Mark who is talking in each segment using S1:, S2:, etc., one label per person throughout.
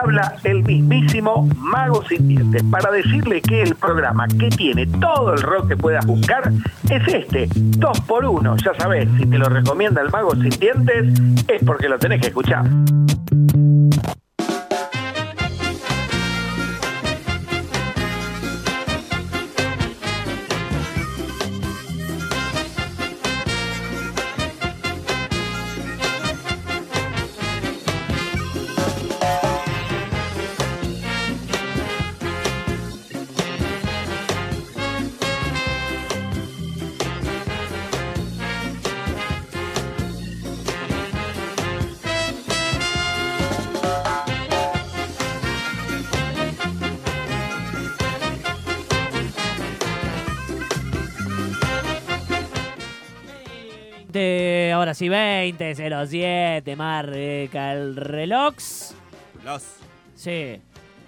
S1: Habla el mismísimo Mago Sin Dientes para decirle que el programa que tiene todo el rock que puedas buscar es este, 2x1. Ya sabes, si te lo recomienda el Mago Sin Dientes es porque lo tenés que escuchar.
S2: Sí, 20, 07, marca el reloj.
S3: Los.
S2: Sí.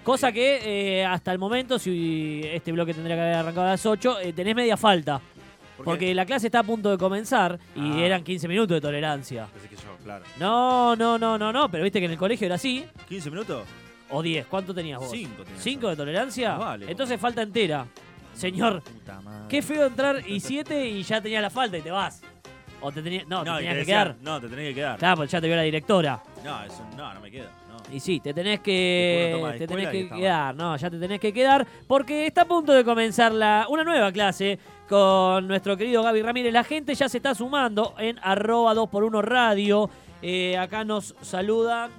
S2: Cosa que eh, hasta el momento, si este bloque tendría que haber arrancado a las 8, eh, tenés media falta.
S3: ¿Por?
S2: Porque la clase está a punto de comenzar y
S3: Ah.
S2: eran 15 minutos de tolerancia.
S3: Pensé que yo, claro.
S2: No, no, no, no, no, pero viste que en el colegio era así.
S3: ¿15 minutos?
S2: O 10, ¿cuánto tenías vos?
S3: Cinco tenía
S2: ¿Cinco
S3: yo.
S2: de tolerancia?
S3: Más vale,
S2: Entonces falta entera. Señor,
S3: Puta madre.
S2: qué feo entrar y 7 y ya tenías la falta y te vas. O te tenías, no, te tenías
S3: te
S2: que
S3: decían,
S2: quedar.
S3: No, te tenés que quedar.
S2: Claro, porque ya te vio la directora.
S3: No, eso, no, no me quedo. No.
S2: Y sí, te tenés que,
S3: de
S2: te tenés que quedar, no, ya te tenés que quedar porque está a punto de comenzar la, una nueva clase con nuestro querido Gaby Ramírez. La gente ya se está sumando en arroba 2x1 radio. Eh, acá nos saludan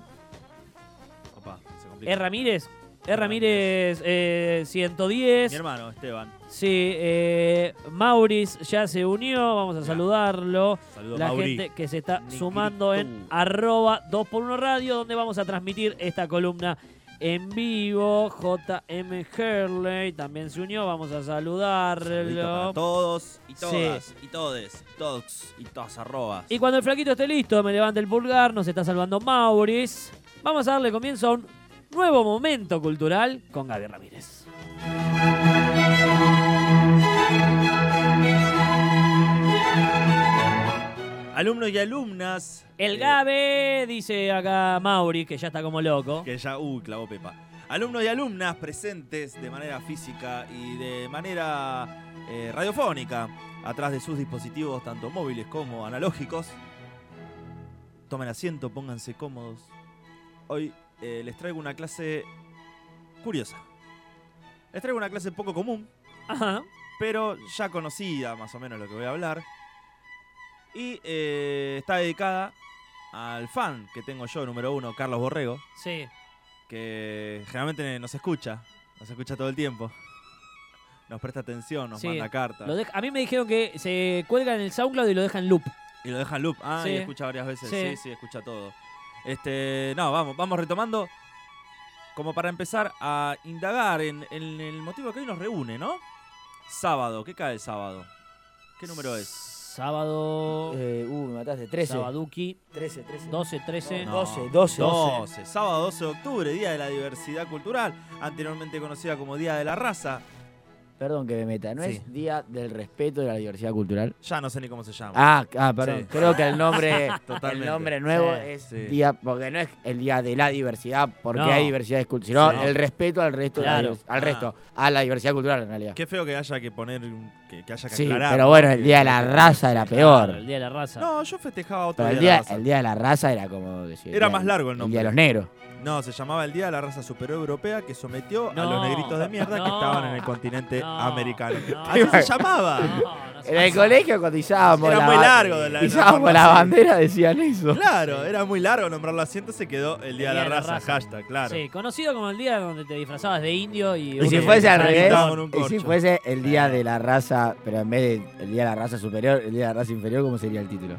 S3: Opa, se complica.
S2: E. Ramírez. E. Ramírez eh, 110.
S3: Mi hermano, Esteban.
S2: Sí, eh, Mauris ya se unió, vamos a
S3: Ya.
S2: saludarlo.
S3: Saludos,
S2: La
S3: Mauri.
S2: gente que se está
S3: Negrito.
S2: sumando en arroba 2x1 radio, donde vamos a transmitir esta columna en vivo. JM Hurley también se unió, vamos a
S3: para
S2: saludarlo.
S3: todos y
S2: Sí.
S3: todas y todes, todos y todas arrobas.
S2: Y cuando el flaquito esté listo, me levanta el pulgar, nos está salvando Mauris. Vamos a darle comienzo a un nuevo momento cultural con Gaby Ramírez.
S3: Alumnos y alumnas.
S2: El
S3: eh,
S2: Gabe, dice acá Mauri, que ya está como loco.
S3: Que ya, uy, clavó Pepa. Alumnos y alumnas presentes de manera física y de manera eh, radiofónica atrás de sus dispositivos, tanto móviles como analógicos. Tomen asiento, pónganse cómodos. Hoy eh, les traigo una clase curiosa. Les traigo una clase poco común,
S2: Ajá.
S3: pero ya conocida más o menos lo que voy a hablar. Y eh, está dedicada al fan que tengo yo, número uno, Carlos Borrego
S2: Sí.
S3: que generalmente nos escucha, nos escucha todo el tiempo. Nos presta atención, nos
S2: Sí,
S3: manda cartas.
S2: Lo a mí me dijeron que se cuelga en el SoundCloud y lo deja en loop.
S3: Y lo deja en loop. Ah,
S2: Sí.
S3: y escucha varias veces.
S2: Sí.
S3: Sí. sí, escucha todo. Este, no, vamos, vamos retomando. Como para empezar a indagar en, en el motivo que hoy nos reúne, ¿no? Sábado, ¿qué cae el sábado? ¿Qué número es?
S2: Sábado.
S4: Eh, uh, me mataste. 13.
S2: Sabaduki.
S4: 13, 13.
S2: 12, 13.
S3: No.
S4: 12, 12.
S3: 12, sábado 12 de octubre, Día de la Diversidad Cultural, anteriormente conocida como Día de la Raza.
S4: Perdón que me meta. ¿No
S3: Sí.
S4: es Día del Respeto de la Diversidad Cultural?
S3: Ya no sé ni cómo se llama.
S4: Ah, ah perdón.
S3: Sí.
S4: Creo que el nombre, el nombre nuevo
S2: Sí,
S4: es
S3: sí.
S4: Día, porque no es el Día de la Diversidad, porque
S2: No.
S4: hay diversidades culturales, sino
S3: Sí.
S4: el respeto al resto, la al
S3: Ah.
S4: resto, a la diversidad cultural en realidad.
S3: Qué feo que haya que poner, que, que haya que
S4: Sí,
S3: aclarar.
S4: pero
S3: ¿no?
S4: bueno, el Día de la Raza era
S2: Claro,
S4: peor.
S2: el día de la raza.
S3: No, yo festejaba otro
S4: Pero el
S3: día, de
S4: día,
S3: la raza.
S4: el día de la Raza era como decir.
S3: Era
S4: día-
S3: más largo el
S4: El
S3: nombre.
S4: Día de los Negros.
S3: No, se llamaba el Día de la Raza Superior Europea que sometió a los negritos de mierda que estaban en el continente
S2: no,
S3: americano.
S2: no.
S3: Así se llamaba.
S4: En el colegio cuando izábamos
S3: Era
S4: la,
S3: muy largo de la-
S4: izábamos bandera decían eso.
S3: Claro, era muy largo nombrarlo así, entonces quedó el Día de la Raza, hashtag, claro.
S2: Sí, conocido como el día donde te disfrazabas de indio y.
S4: Y si fuese al revés, y si fuese el día de la raza, pero en vez de el día de la raza superior, el día de la raza inferior, ¿cómo sería el título?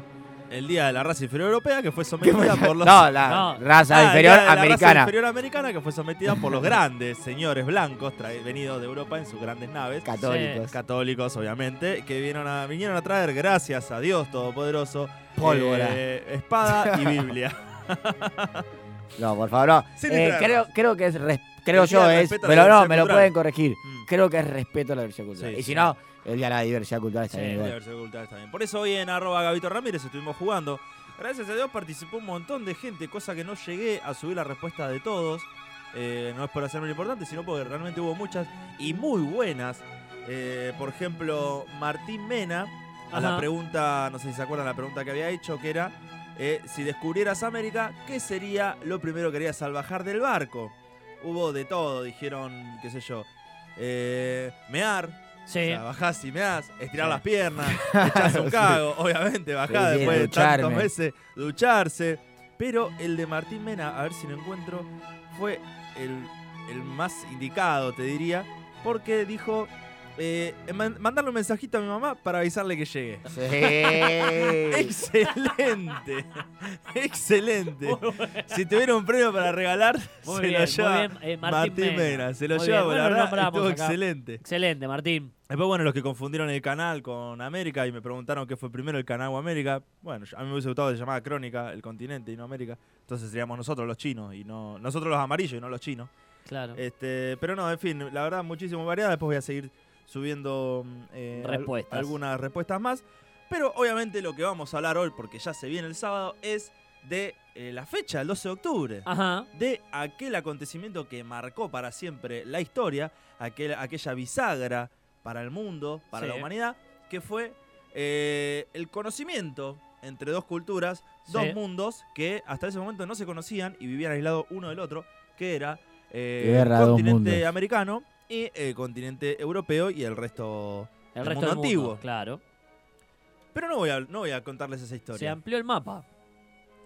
S3: El Día de la Raza Inferior Europea que fue sometida por los...
S4: No, la
S2: No.
S4: raza
S3: Ah,
S4: inferior
S3: Raza
S4: americana.
S3: inferior americana que fue sometida por los grandes señores blancos venidos de Europa en sus grandes naves.
S4: Católicos.
S3: católicos, obviamente, que vinieron a, vinieron a traer, gracias a Dios Todopoderoso,
S4: Pólvora.
S3: eh, espada y Biblia.
S4: No, por favor, no. Eh, creo, creo que es. res- creo yo es. Pero no, me lo pueden corregir.
S3: Mm.
S4: Creo que es respeto a la diversidad cultural.
S3: Sí,
S4: y si
S3: sí.
S4: no, el día de la diversidad cultural está
S2: Sí,
S4: bien.
S3: Está. Por eso hoy en arroba Gabito Ramírez estuvimos jugando. Gracias a Dios participó un montón de gente, cosa que no llegué a subir la respuesta de todos. Eh, no es por hacerme lo importante, sino porque realmente hubo muchas y muy buenas. Eh, por ejemplo, Martín Mena, a la pregunta, no sé si se acuerdan la pregunta que había hecho, que era, eh, si descubrieras América, ¿qué sería lo primero que harías al bajar del barco? Hubo de todo, dijeron, qué sé yo, eh, mear,
S2: Sí.
S3: o sea, bajás y meás, estirar
S2: Sí.
S3: las piernas, echás un cago, obviamente, bajás
S4: Sí,
S3: después de tantos meses, ducharse. Pero el de Martín Mena, a ver si lo encuentro, fue el, el más indicado, te diría, porque dijo, eh, man- mandarle un mensajito a mi mamá para avisarle que llegue.
S4: Sí.
S3: Excelente, excelente. Si tuviera un premio para regalar,
S2: Muy
S3: se
S2: bien,
S3: lo
S2: muy
S3: lleva
S2: bien, eh, Martín
S3: Martín,
S2: Mena.
S3: Mena. Se lo
S2: Muy
S3: lleva,
S2: bien, bueno,
S3: la estuvo
S2: acá.
S3: excelente.
S2: Excelente, Martín.
S3: Después, bueno, los que confundieron el canal con América y me preguntaron qué fue primero el canal o América. Bueno, a mí me hubiese gustado que se llamaba Crónica, el continente y no América. Entonces seríamos nosotros los chinos y no nosotros los amarillos y no los chinos.
S2: Claro.
S3: Este, pero no, en fin, la verdad, muchísimo variada. Después voy a seguir subiendo mm, eh, al- algunas respuestas más. Pero obviamente lo que vamos a hablar hoy, porque ya se viene el sábado, es de eh, la fecha, el 12 de octubre.
S2: Ajá.
S3: De aquel acontecimiento que marcó para siempre la historia, aquel, aquella bisagra para el mundo, para
S2: Sí.
S3: la humanidad, que fue eh, el conocimiento entre dos culturas, dos mundos que hasta ese momento no se conocían y vivían aislados uno del otro, que era eh, el continente americano y el continente europeo y el resto.
S2: El
S3: El
S2: resto
S3: mundo
S2: del mundo,
S3: antiguo.
S2: Claro.
S3: Pero no voy a, no voy a contarles esa
S2: Se
S3: historia.
S2: amplió el mapa.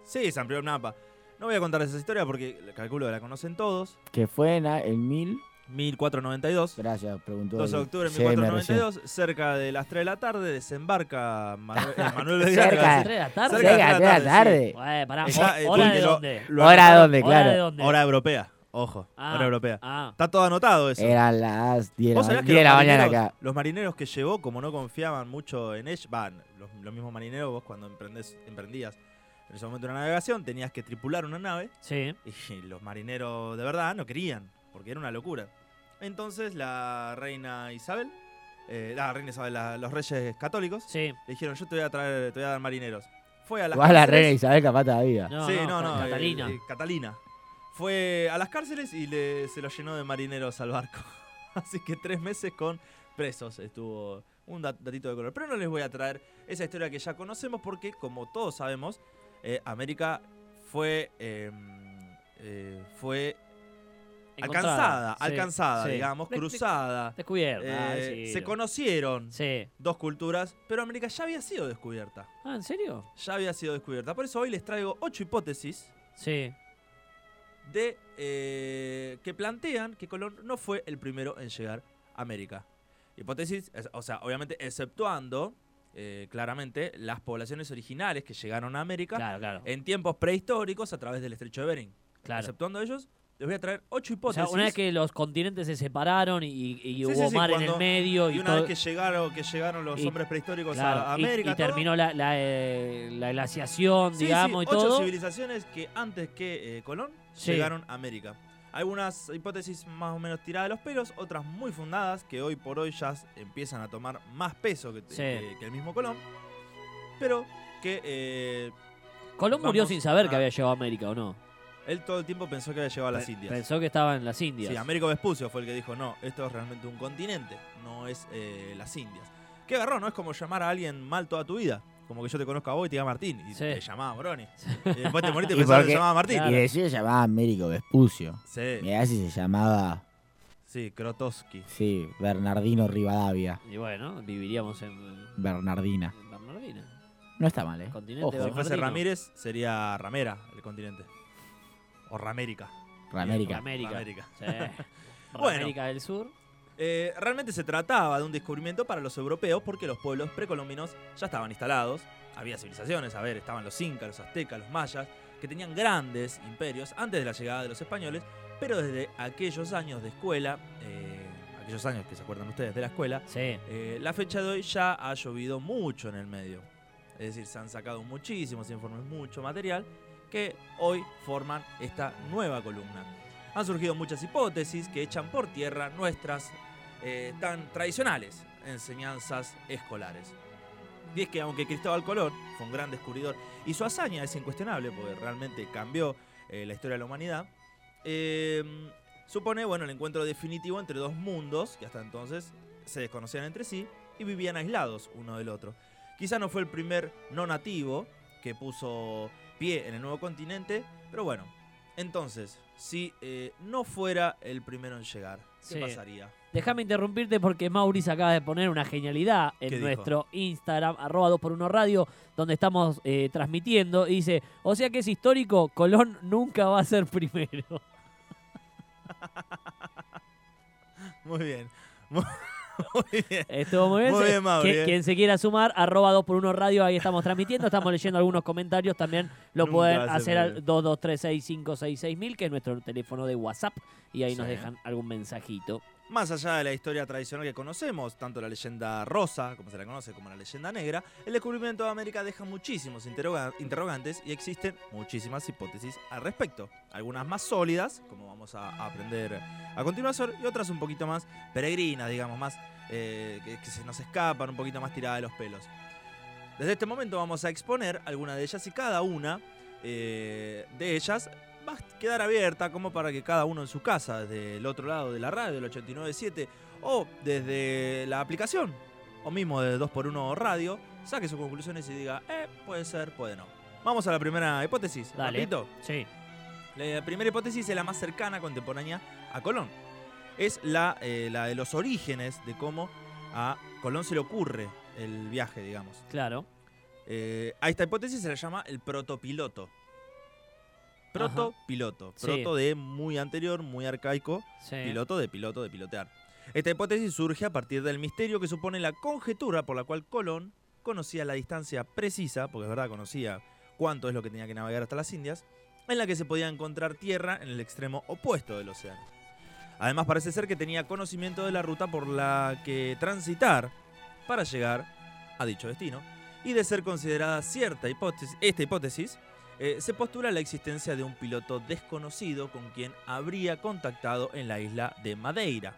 S3: Sí, se amplió el mapa. No voy a contarles esa historia porque calculo que la conocen todos.
S4: Que fue en el 1000.
S3: 1492.
S4: Gracias, preguntó.
S3: 12 de octubre de
S4: CM recién.
S3: 1492, cerca de las 3 de la tarde, desembarca Manuel, eh, Manuel
S4: Cerca.
S3: Belgrano.
S2: ¿Tres de la tarde?
S3: Cerca de las
S4: de la
S3: tres de la
S4: tarde.
S2: Pará.
S3: Está, eh,
S2: ¿Hora de
S3: lo-
S2: dónde?
S3: lo
S4: ¿Hora dónde?
S2: ¿Hora de
S4: Claro.
S2: dónde?
S3: Hora europea, ojo,
S2: Ah,
S3: hora europea.
S2: Ah,
S3: Está todo anotado eso.
S4: Eran las 10 de
S3: ¿Vos
S4: la,
S3: sabías
S4: ma-
S3: que
S4: 10 de
S3: los
S4: la mañana
S3: marineros,
S4: acá.
S3: los marineros que llevó, como no confiaban mucho en ellos, van, los, los mismos marineros, vos cuando emprendés, emprendías en ese momento una navegación, tenías que tripular una nave
S2: sí.
S3: y los marineros de verdad no querían, porque era una locura. Entonces la reina Isabel, eh, la reina Isabel, la- los reyes católicos,
S2: Sí.
S3: le dijeron, yo te voy a traer, te voy a dar marineros. Fue a las
S4: Igual la reina Isabel capaz todavía.
S2: No,
S3: sí,
S2: no,
S3: no, no, eh,
S2: Catalina.
S3: eh, Catalina. Fue a las cárceles y le, se lo llenó de marineros al barco. Así que tres meses con presos estuvo un dat- datito de color. Pero no les voy a traer esa historia que ya conocemos porque, como todos sabemos, eh, América fue, eh, eh, fue alcanzada,
S2: Sí,
S3: alcanzada,
S2: sí.
S3: digamos, cruzada.
S2: Descubierta.
S3: Eh, se conocieron
S2: Sí.
S3: dos culturas, pero América ya había sido descubierta.
S2: Ah, ¿en serio?
S3: Ya había sido descubierta. Por eso hoy les traigo ocho hipótesis
S2: Sí.
S3: De eh, que plantean que Colón no fue el primero en llegar a América. Hipótesis, es- o sea, obviamente exceptuando eh, claramente las poblaciones originales que llegaron a América
S2: Claro, claro.
S3: en tiempos prehistóricos a través del estrecho de Bering.
S2: claro.
S3: Exceptuando ellos, les voy a traer ocho
S2: O
S3: hipótesis.
S2: sea, una vez que los continentes se separaron y, y
S3: Sí,
S2: hubo
S3: sí,
S2: mar en el medio y,
S3: y una
S2: todo-
S3: vez que llegaron, que llegaron los
S2: y-
S3: hombres prehistóricos
S2: claro,
S3: a América,
S2: y, terminó la, la, eh, la glaciación,
S3: Sí,
S2: digamos, y
S3: ocho
S2: todo.
S3: civilizaciones que antes que eh, Colón llegaron a América. Algunas hipótesis más o menos tiradas de los pelos, otras muy fundadas, que hoy por hoy ya empiezan a tomar más peso que,
S2: Sí.
S3: que- que el mismo Colón, pero que eh,
S2: Colón murió sin saber que había llegado a América, ¿o no?
S3: Él todo el tiempo pensó que había llegado a las
S2: Pe-
S3: Indias.
S2: Pensó que estaba en las Indias.
S3: Sí, Américo Vespucio fue el que dijo, no, esto es realmente un continente, no es eh, las Indias. Qué garrón, ¿no? Es como llamar a alguien mal toda tu vida. Como que yo te conozco a vos y te llama Martín. Y
S2: Sí.
S3: te llamaba Moroni. Y después te moriste
S4: ¿Y
S3: pensabas que te llamaba Martín.
S2: Claro.
S4: Y decía se llamaba Américo Vespucio.
S3: Sí,
S4: Mirá si se llamaba,
S3: sí, Krotowski.
S4: sí, Bernardino Rivadavia.
S2: Y bueno, viviríamos en,
S4: Bernardina.
S2: en Bernardina.
S4: No está mal, ¿eh?
S2: Continente
S4: Ojo,
S3: Si fuese. Ramírez, sería Ramera el continente. O Ramérica.
S4: Ramérica.
S2: América.
S3: Ramérica.
S2: Sí.
S3: Bueno.
S2: América del Sur.
S3: Eh, realmente se trataba de un descubrimiento para los europeos porque los pueblos precolombinos ya estaban instalados. Había civilizaciones, a ver, estaban los incas, los aztecas, los mayas, que tenían grandes imperios antes de la llegada de los españoles, pero desde aquellos años de escuela, eh, aquellos años que se acuerdan ustedes de la escuela,
S2: Sí.
S3: Eh, la fecha de hoy ya ha llovido mucho en el medio. Es decir, se han sacado muchísimos informes, mucho material, que hoy forman esta nueva columna. Han surgido muchas hipótesis que echan por tierra nuestras eh, tan tradicionales enseñanzas escolares. Y es que aunque Cristóbal Colón fue un gran descubridor y su hazaña es incuestionable porque realmente cambió eh, la historia de la humanidad, eh, supone, bueno, el encuentro definitivo entre dos mundos que hasta entonces se desconocían entre sí y vivían aislados uno del otro. Quizá no fue el primer no nativo que puso pie en el nuevo continente, pero bueno, entonces, si eh, no fuera el primero en llegar, ¿qué
S2: Sí.
S3: pasaría?
S2: Déjame interrumpirte porque Maurice acaba de poner una genialidad en nuestro Instagram, arroba 2x1 radio, donde estamos eh, transmitiendo. Y dice, o sea que es histórico, Colón nunca va a ser primero.
S3: Muy bien. Muy, bien.
S2: Estuvo muy bien.
S3: Muy bien, Mauri,
S2: que-
S3: eh.
S2: Quien se quiera sumar, arroba 2x1 radio, ahí estamos transmitiendo. Estamos leyendo algunos comentarios. También lo
S3: Nunca
S2: pueden
S3: a ser
S2: hacer al
S3: primero.
S2: 2236566 que es nuestro teléfono de WhatsApp. Y ahí nos
S3: Sí.
S2: dejan algún mensajito.
S3: Más allá de la historia tradicional que conocemos, tanto la leyenda rosa, como se la conoce, como la leyenda negra, el descubrimiento de América deja muchísimos interroga- interrogantes y existen muchísimas hipótesis al respecto. Algunas más sólidas, como vamos a, aprender a continuación, y otras un poquito más peregrinas, digamos, más eh, que, se nos escapan, un poquito más tiradas de los pelos. Desde este momento vamos a exponer algunas de ellas y cada una eh, de ellas va a quedar abierta como para que cada uno en su casa, desde el otro lado de la radio, del 897, o desde la aplicación, o mismo de 2x1 radio, saque sus conclusiones y diga, eh, puede ser, puede no. Vamos a la primera hipótesis.
S2: Dale.
S3: rapidito.
S2: Sí.
S3: La primera hipótesis es la más cercana contemporánea a Colón. Es la, eh, la de los orígenes de cómo a Colón se le ocurre el viaje, digamos.
S2: Claro.
S3: Eh, a esta hipótesis se le llama el protopiloto. Protopiloto.
S2: Sí.
S3: Proto de muy anterior, muy arcaico.
S2: Sí.
S3: Piloto de piloto de pilotear. Esta hipótesis surge a partir del misterio que supone la conjetura por la cual Colón conocía la distancia precisa, porque es verdad, conocía cuánto es lo que tenía que navegar hasta las Indias, en la que se podía encontrar tierra en el extremo opuesto del océano. Además parece ser que tenía conocimiento de la ruta por la que transitar para llegar a dicho destino, y de ser considerada cierta hipótesis, esta hipótesis, eh, se postula la existencia de un piloto desconocido con quien habría contactado en la isla de Madeira.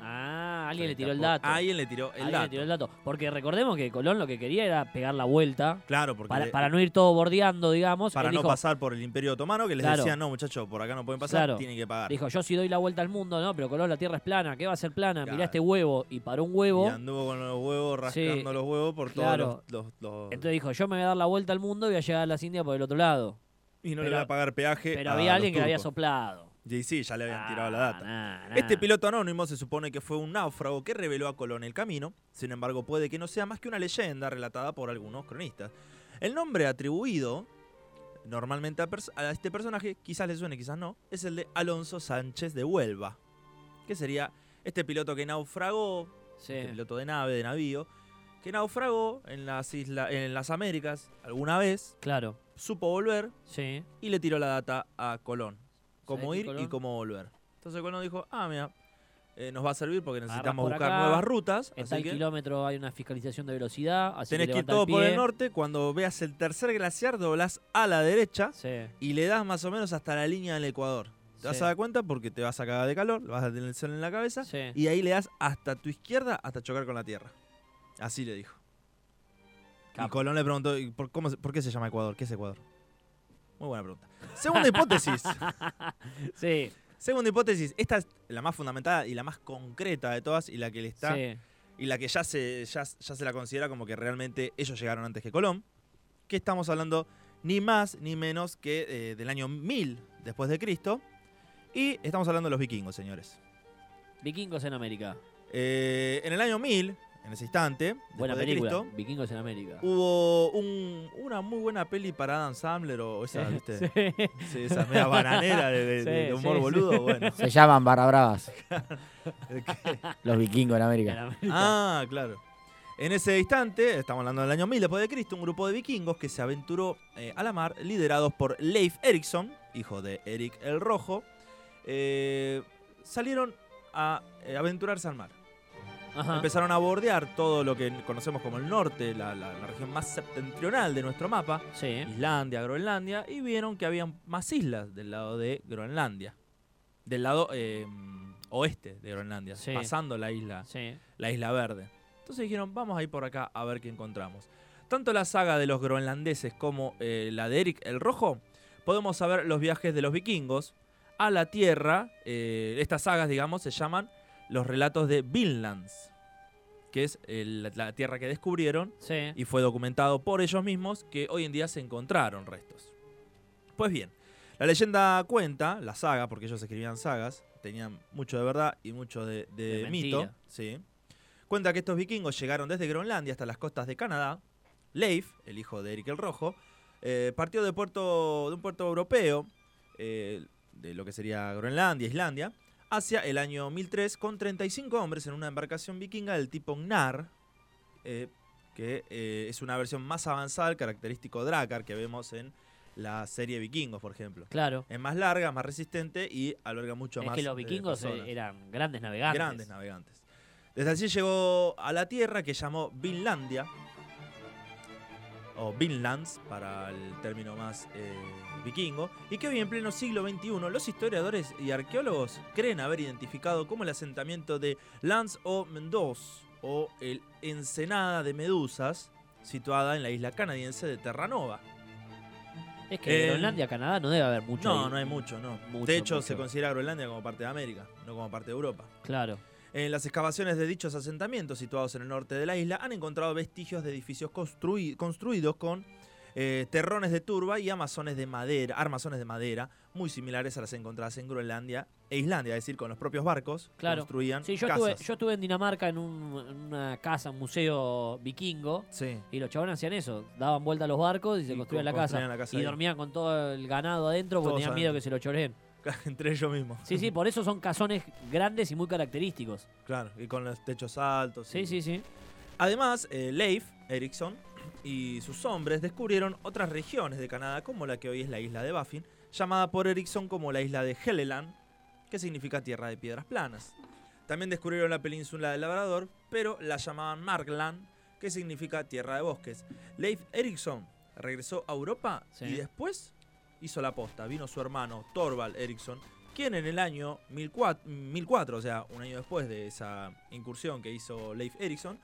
S2: Ah, alguien le tiró el dato.
S3: Alguien le tiró el dato.
S2: le tiró el dato. Porque recordemos que Colón lo que quería era pegar la vuelta.
S3: Claro, porque
S2: Para,
S3: le-
S2: para no ir todo bordeando, digamos.
S3: para no
S2: dijo,
S3: pasar por el Imperio Otomano, que les
S2: Claro.
S3: decían, no, muchachos, por acá no pueden pasar,
S2: Claro.
S3: tienen que pagar.
S2: dijo, yo si doy la vuelta al mundo, no, pero Colón, la Tierra es plana. ¿Qué va a ser plana?
S3: Claro.
S2: Mirá este huevo. Y paró un huevo.
S3: Y anduvo con los huevos, rascando
S2: Sí,
S3: los huevos por todos los... los- los-
S2: Entonces dijo, yo me voy a dar la vuelta al mundo y voy a llegar a las Indias por el otro lado.
S3: y no le voy a pagar peaje
S2: Pero
S3: a
S2: había alguien que le había soplado.
S3: Y sí, ya le habían tirado la
S2: Ah,
S3: data.
S2: nah, nah.
S3: Este piloto anónimo se supone que fue un náufrago que reveló a Colón el camino, sin embargo puede que no sea más que una leyenda relatada por algunos cronistas. El nombre atribuido normalmente a, este personaje, quizás le suene, quizás no, es el de Alonso Sánchez de Huelva, que sería este piloto que naufragó,
S2: Sí.
S3: este piloto de nave, de navío, que naufragó en las, islas, en las Américas alguna vez,
S2: Claro.
S3: supo volver
S2: Sí.
S3: y le tiró la data a Colón. Cómo
S2: ¿Sabés
S3: ir y cómo volver. Entonces Colón dijo, ah, mira, eh, nos va a servir porque necesitamos
S2: por
S3: buscar
S2: acá,
S3: nuevas rutas.
S2: En
S3: así
S2: tal
S3: que
S2: kilómetro hay una fiscalización de velocidad. Así
S3: tenés que ir todo por el norte. Cuando veas el tercer glaciar, doblás a la derecha
S2: Sí.
S3: y le das más o menos hasta la línea del Ecuador. Te vas
S2: Sí.
S3: a dar cuenta porque te vas a cagar de calor, vas a tener el sol en la cabeza
S2: Sí.
S3: y ahí le das hasta tu izquierda hasta chocar con la tierra. Así le dijo. Y. Colón le preguntó, ¿y por, cómo, se- ¿por qué se llama Ecuador? ¿Qué es Ecuador? Muy buena pregunta. Segunda hipótesis.
S2: Sí.
S3: Segunda hipótesis, esta es la más fundamentada y la más concreta de todas y la que le está
S2: sí.
S3: y la que ya se, ya, ya se la considera como que realmente ellos llegaron antes que Colón, que estamos hablando ni más ni menos que eh, del año 1000 después de Cristo y estamos hablando de los vikingos, señores.
S2: Vikingos en América.
S3: Eh, en el año 1000, en ese instante,
S2: Buena
S3: después de
S2: película.
S3: Cristo,
S2: Vikingos en América.
S3: hubo un- una muy buena peli para Adam Sandler o esa,
S2: Sí,
S3: ¿viste?
S2: sí.
S3: Sí, esa media bananera de, de-
S2: Sí,
S3: de humor
S2: sí,
S3: boludo,
S2: sí.
S3: bueno.
S4: Se llaman barra bravas. Los vikingos en. América.
S3: Ah, claro. En ese instante, estamos hablando del año 1000 después de Cristo, un grupo de vikingos que se aventuró eh, a la mar, liderados por Leif Erikson, hijo de Eric el Rojo, eh, salieron a eh, aventurarse al mar.
S2: Ajá.
S3: Empezaron a bordear todo lo que conocemos como el norte, la, la- la región más septentrional de nuestro mapa,
S2: Sí.
S3: Islandia, Groenlandia, y vieron que había más islas del lado de Groenlandia, del lado eh, oeste de Groenlandia,
S2: Sí.
S3: pasando la isla
S2: Sí.
S3: la Isla Verde. Entonces dijeron, vamos a ir por acá a ver qué encontramos. Tanto la saga de los groenlandeses como eh, la de Eric el Rojo, podemos saber los viajes de los vikingos a la Tierra. eh, estas sagas, digamos, se llaman los relatos de Vinlands, que es el- la, tierra que descubrieron
S2: Sí.
S3: y fue documentado por ellos mismos que hoy en día se encontraron restos. Pues bien, la leyenda cuenta, la saga, porque ellos escribían sagas, tenían mucho de verdad y mucho de, de
S2: De
S3: mito, sí. Cuenta que estos vikingos llegaron desde Groenlandia hasta las costas de Canadá. Leif, el hijo de Eric el Rojo, eh, partió de, puerto, de un puerto europeo, eh, de lo que sería Groenlandia, Islandia, hacia el año 1003 con 35 hombres en una embarcación vikinga del tipo Gnar, eh, que eh, es una versión más avanzada del característico Drakkar que vemos en la serie Vikingos, por ejemplo.
S2: Claro.
S3: Es más larga, más resistente y alberga mucho
S2: Es
S3: más
S2: que los vikingos eh,
S3: personas.
S2: eran grandes navegantes.
S3: Grandes navegantes. Desde allí llegó a la tierra que llamó Vinlandia, o Vinlands para el término más eh, vikingo, y que hoy en pleno siglo XXI los historiadores y arqueólogos creen haber identificado como el asentamiento de Lands o Mendoz, o el Ensenada de Medusas, situada en la isla canadiense de Terranova.
S2: Es que
S3: Eh,
S2: en Groenlandia, Canadá, no debe haber mucho.
S3: No,
S2: ahí.
S3: no hay mucho, no.
S2: Mucho,
S3: de hecho,
S2: mucho.
S3: se considera Groenlandia como parte de América, no como parte de Europa.
S2: Claro.
S3: En las excavaciones de dichos asentamientos situados en el norte de la isla han encontrado vestigios de edificios construi- construidos con eh, terrones de turba y amazones de madera, armazones de madera, muy similares a las encontradas en Groenlandia e Islandia, es decir, con los propios barcos
S2: Claro.
S3: construían
S2: Sí, yo
S3: casas.
S2: estuve, yo estuve en Dinamarca en, un- en una casa, un museo vikingo.
S3: Sí.
S2: Y los chabones hacían eso, daban vuelta a los barcos y se
S3: Y
S2: construían
S3: co-
S2: la casa.
S3: la casa
S2: y
S3: ahí.
S2: dormían con todo el ganado adentro porque
S3: Todos
S2: tenían miedo que se lo choreen.
S3: Entre ellos mismos.
S2: Sí, sí, por eso son casones grandes y muy característicos.
S3: Claro, y con los techos altos.
S2: Sí,
S3: y-
S2: sí, sí.
S3: Además, eh, Leif Erikson y sus hombres descubrieron otras regiones de Canadá, como la que hoy es la isla de Baffin, llamada por Erikson como la isla de Helleland, que significa tierra de piedras planas. También descubrieron la península del Labrador, pero la llamaban Markland, que significa tierra de bosques. Leif Erikson regresó a Europa
S2: Sí.
S3: y después hizo la posta. Vino su hermano Thorvald Erikson, quien en el año 1004, 1004, o sea, un año después de esa incursión que hizo Leif Erikson,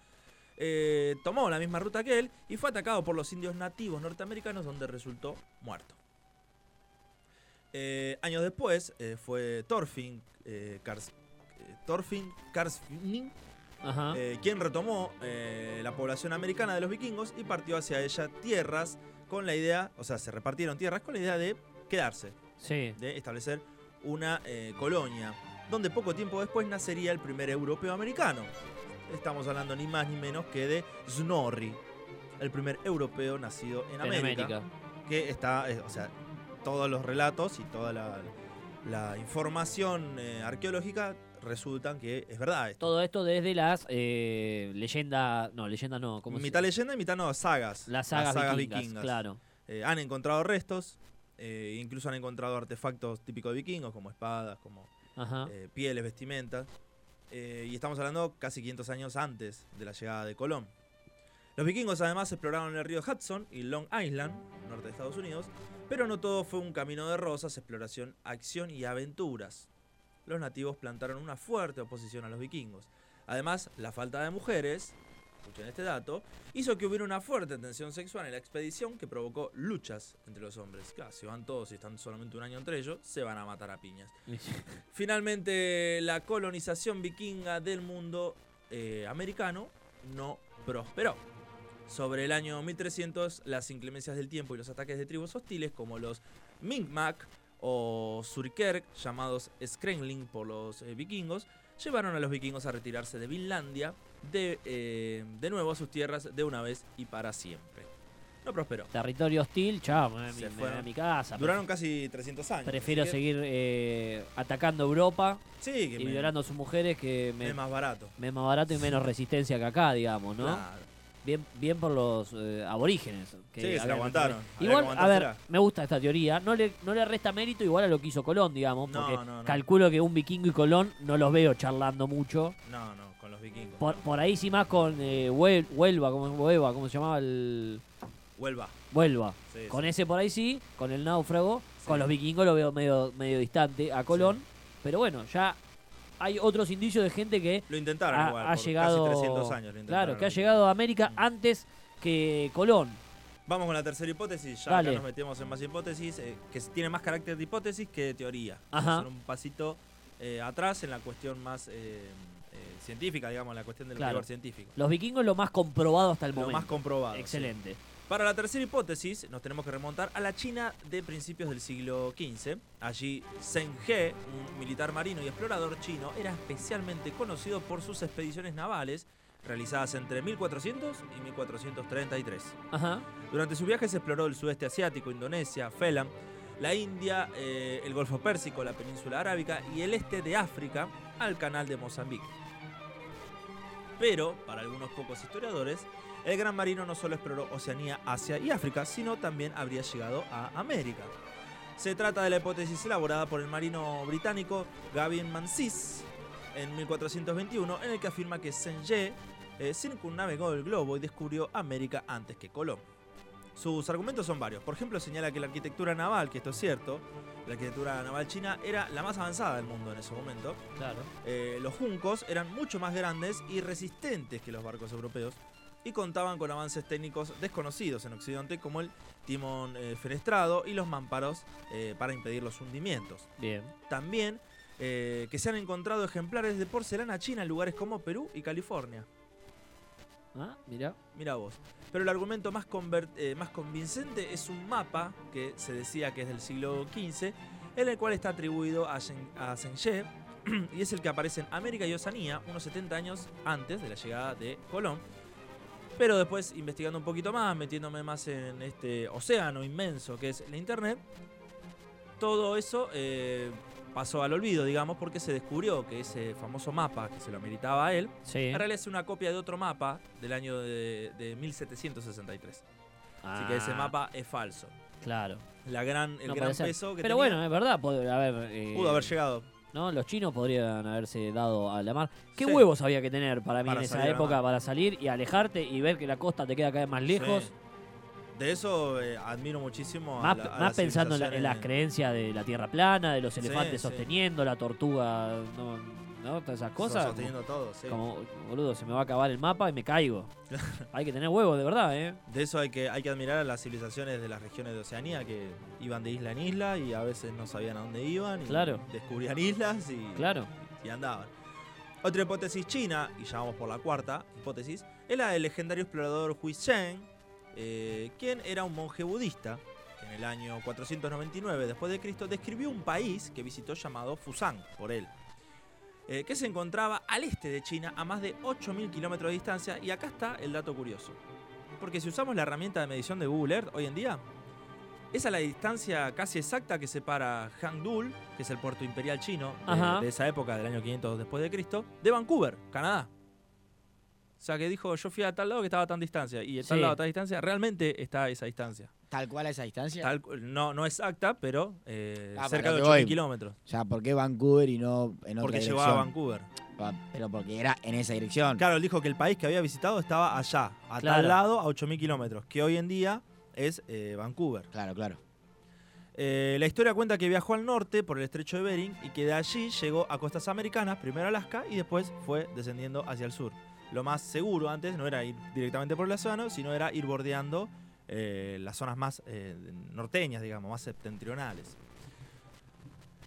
S3: eh, tomó la misma ruta que él y fue atacado por los indios nativos norteamericanos donde resultó muerto. Eh, años después eh, fue Thorfinn, eh, Kars- Thorfinn quien retomó la población americana de los vikingos y partió hacia ella tierras con la idea, o sea, se repartieron tierras con la idea de quedarse,
S2: sí.
S3: de establecer una eh, colonia, donde poco tiempo después nacería el primer europeo americano. Estamos hablando ni más ni menos que de Snorri, el primer europeo nacido en
S2: En
S3: América,
S2: América.
S3: que está, eh, o sea, todos los relatos y toda la, la información eh, arqueológica resultan que es verdad esto.
S2: Todo esto desde las eh, leyendas. No, leyendas no. ¿cómo se-
S3: mitad leyenda y mitad no, sagas.
S2: Las sagas, vikingas, Claro.
S3: Eh, han encontrado restos, eh, incluso han encontrado artefactos típicos de vikingos, como espadas, como pieles, vestimentas. Y estamos hablando casi 500 años antes de la llegada de Colón. Los vikingos además exploraron el río Hudson y Long Island, norte de Estados Unidos, pero no todo fue un camino de rosas, exploración, acción y aventuras. Los nativos plantaron una fuerte oposición a los vikingos. Además, la falta de mujeres, escuchen este dato, hizo que hubiera una fuerte tensión sexual en la expedición que provocó luchas entre los hombres. Claro, si van todos y están solamente un año entre ellos, se van a matar a piñas. Finalmente, la colonización vikinga del mundo eh, americano no prosperó. Sobre el año 1300, las inclemencias del tiempo y los ataques de tribus hostiles como los Mi'kmaq o Surkerk, llamados Skrengling por los eh, vikingos, llevaron a los vikingos a retirarse de Vinlandia de, eh, de nuevo a sus tierras de una vez y para siempre. No prosperó.
S2: Territorio hostil, chao, me,
S3: Se
S2: me a mi casa.
S3: Duraron casi 300 años.
S2: Prefiero seguir eh, atacando Europa
S3: Sí, que
S2: y
S3: me-
S2: violando a sus mujeres que me,
S3: es más barato.
S2: me es más barato y menos resistencia que acá, digamos, ¿no?
S3: Claro.
S2: Bien, bien por los eh, aborígenes. Que
S3: Sí, se la aguantaron.
S2: Igual, a ver, me gusta esta teoría. No le, no le resta mérito igual a lo que hizo Colón, digamos,
S3: No,
S2: porque
S3: no, no.
S2: calculo que un vikingo y Colón no los veo charlando mucho.
S3: No, no, con los vikingos.
S2: Por, ahí sí más con eh, Huel- Huelva, como Huelva, ¿cómo se llamaba el
S3: Huelva.
S2: Huelva?
S3: Sí,
S2: Con
S3: sí.
S2: ese por ahí sí, con el náufrago, con los vikingos lo veo medio, medio distante a Colón, pero bueno, ya hay otros indicios de gente que
S3: Lo intentaron
S2: ha,
S3: igual.
S2: ha llegado
S3: Casi 300 años. lo
S2: claro, que ha llegado a América antes que Colón.
S3: Vamos con la tercera hipótesis, ya
S2: Dale.
S3: acá nos metemos en más hipótesis, eh, que tiene más carácter de hipótesis que de teoría.
S2: Ajá.
S3: Vamos a hacer un pasito eh, atrás en la cuestión más eh, eh, científica, digamos, la cuestión del
S2: Claro.
S3: rigor científico.
S2: Los vikingos lo más comprobado hasta el
S3: Lo
S2: momento.
S3: más comprobado. sí. Para la tercera hipótesis, nos tenemos que remontar a la China de principios del siglo XV. Allí, Zheng He, un militar marino y explorador chino, era especialmente conocido por sus expediciones navales realizadas entre 1400 y 1433.
S2: Ajá.
S3: Durante sus viajes exploró el sudeste asiático, Indonesia, Felam, la India, eh, el Golfo Pérsico, la península arábica y el este de África al canal de Mozambique. Pero, para algunos pocos historiadores, el gran marino no solo exploró Oceanía, Asia y África, sino también habría llegado a América. Se trata de la hipótesis elaborada por el marino británico Gavin Mansis en 1421, en el que afirma que Saint-Ge eh, circunnavegó el globo y descubrió América antes que Colón. Sus argumentos son varios. Por ejemplo, señala que la arquitectura naval, que esto es cierto, la arquitectura naval china era la más avanzada del mundo en ese momento.
S2: Claro.
S3: Eh, los juncos eran mucho más grandes y resistentes que los barcos europeos y contaban con avances técnicos desconocidos en Occidente como el timón eh, fenestrado y los mámparos eh, para impedir los hundimientos.
S2: Bien.
S3: También eh, que se han encontrado ejemplares de porcelana china en lugares como Perú y California.
S2: Ah, mira.
S3: Mira vos. Pero el argumento más, más convincente es un mapa que se decía que es del siglo XV, en el cual está atribuido a, Shen- a y es el que aparece en América y Oceanía unos 70 años antes de la llegada de Colón. Pero después, investigando un poquito más, metiéndome más en este océano inmenso que es la Internet, todo eso eh, pasó al olvido, digamos, porque se descubrió que ese famoso mapa que se lo meritaba a él,
S2: Sí.
S3: en realidad es una copia de otro mapa del año de, de 1763. Así que ese
S2: Ah,
S3: mapa es falso.
S2: Claro.
S3: La gran, el
S2: No
S3: gran peso que
S2: Pero
S3: tenía
S2: bueno, es verdad. Puede haber. eh,
S3: pudo haber llegado.
S2: ¿No? Los chinos podrían haberse dado a la mar. ¿Qué
S3: Sí.
S2: huevos había que tener para mí
S3: Para
S2: en esa época para salir y alejarte y ver que la costa te queda cada vez más lejos?
S3: Sí. De eso eh, admiro muchísimo a
S2: Más,
S3: la- a
S2: más pensando en, la- en las creencias de la tierra plana, de los elefantes
S3: sí.
S2: sosteniendo, la tortuga, no, ¿no? todas esas cosas.
S3: Sosteniendo todo, sí.
S2: Como, boludo, se me va a acabar el mapa y me caigo. Hay que tener huevos, de verdad, ¿eh?
S3: De eso hay que, hay que admirar a las civilizaciones de las regiones de Oceanía que iban de isla en isla y a veces no sabían a dónde iban y
S2: Claro.
S3: descubrían islas y,
S2: Claro.
S3: y andaban. Otra hipótesis china, y ya vamos por la cuarta hipótesis, es la del legendario explorador Hui eh, quien era un monje budista que en el año 499 después de Cristo describió un país que visitó llamado Fusan por él, eh, que se encontraba al este de China a más de 8.000 kilómetros de distancia y acá está el dato curioso. Porque si usamos la herramienta de medición de Google Earth hoy en día, es a la distancia casi exacta que separa Hangdul, que es el puerto imperial chino de-
S2: Ajá.
S3: de, esa época, del año 500 después de Cristo, de Vancouver, Canadá. O sea que dijo, yo fui a tal lado que estaba a tan distancia, y a tal
S2: Sí.
S3: lado a tal distancia, realmente está a esa distancia.
S4: Tal cual a esa distancia.
S3: Tal no, no exacta, pero eh,
S4: Ah,
S3: cerca de
S4: lo que
S3: 8.000
S4: voy.
S3: kilómetros.
S4: O sea, ¿por qué Vancouver y no en otra
S3: Porque
S4: dirección?
S3: llegó a Vancouver.
S4: Pa- Pero porque era en esa dirección.
S3: Claro, él dijo que el país que había visitado estaba allá, a
S2: Claro.
S3: tal lado, a 8.000 kilómetros, que hoy en día es eh, Vancouver.
S4: Claro, claro.
S3: Eh, la historia cuenta que viajó al norte por el estrecho de Bering y que de allí llegó a costas americanas, primero Alaska y después fue descendiendo hacia el sur. Lo más seguro antes no era ir directamente por el océano, sino era ir bordeando eh, las zonas más eh, norteñas, digamos, más septentrionales.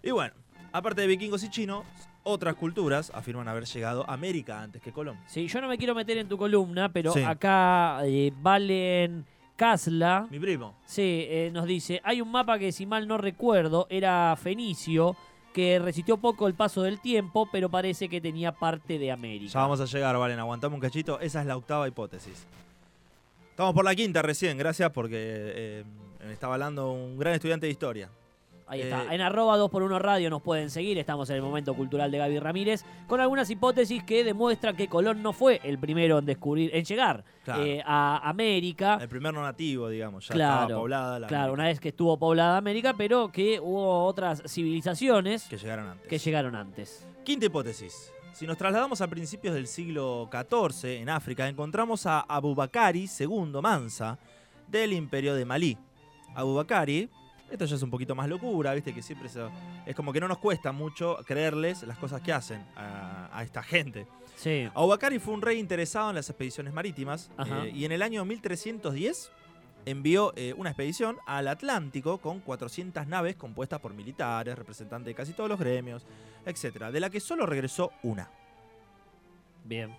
S3: Y bueno, aparte de vikingos y chinos, otras culturas afirman haber llegado a América antes que Colón.
S2: Sí, yo no me quiero meter en tu columna, pero
S3: Sí.
S2: acá eh, Valen Casla
S3: Mi primo.
S2: sí, eh, nos dice, hay un mapa que si mal no recuerdo era fenicio, que resistió poco el paso del tiempo, pero parece que tenía parte de América.
S3: Ya vamos a llegar, Valen, aguantamos un cachito. Esa es la octava hipótesis. Estamos por la quinta recién, gracias porque eh, me estaba hablando un gran estudiante de historia.
S2: Ahí
S3: Eh,
S2: está. En arroba 2x1 radio nos pueden seguir. Estamos en el momento cultural de Gaby Ramírez. Con algunas hipótesis que demuestran que Colón no fue el primero en descubrir, en llegar
S3: Claro.
S2: eh, a América.
S3: El primer no nativo, digamos, ya
S2: Claro,
S3: estaba poblada la
S2: Claro, una vez que estuvo poblada América, pero que hubo otras civilizaciones
S3: que llegaron antes.
S2: que llegaron antes.
S3: Quinta hipótesis. Si nos trasladamos a principios del siglo XIV en África, encontramos a Abubakari II Mansa del Imperio de Malí. Abubakari, esto ya es un poquito más locura, viste que siempre se- es como que no nos cuesta mucho creerles las cosas que hacen a, a esta gente.
S2: Sí.
S3: Abubakari fue un rey interesado en las expediciones marítimas eh, y en el año 1310 envió eh, una expedición al Atlántico con 400 naves compuestas por militares, representantes de casi todos los gremios, etc. De la que solo regresó una.
S2: Bien.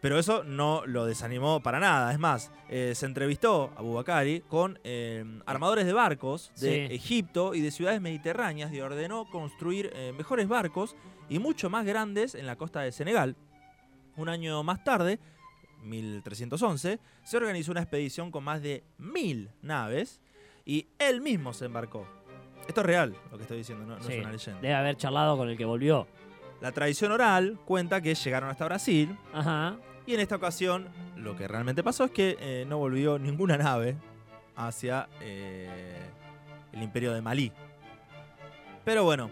S3: Pero eso no lo desanimó para nada. Es más, eh, se entrevistó a Bubakari con eh, armadores de barcos de
S2: Sí.
S3: Egipto y de ciudades mediterráneas y ordenó construir mejores barcos y mucho más grandes en la costa de Senegal. Un año más tarde, 1311, se organizó una expedición con más de mil naves y él mismo se embarcó. Esto es real, lo que estoy diciendo, no, no
S2: Sí.
S3: es una leyenda.
S2: Debe haber charlado con el que volvió.
S3: La tradición oral cuenta que llegaron hasta Brasil,
S2: Ajá.
S3: y en esta ocasión, lo que realmente pasó es que eh, no volvió ninguna nave hacia eh, el imperio de Malí. Pero bueno,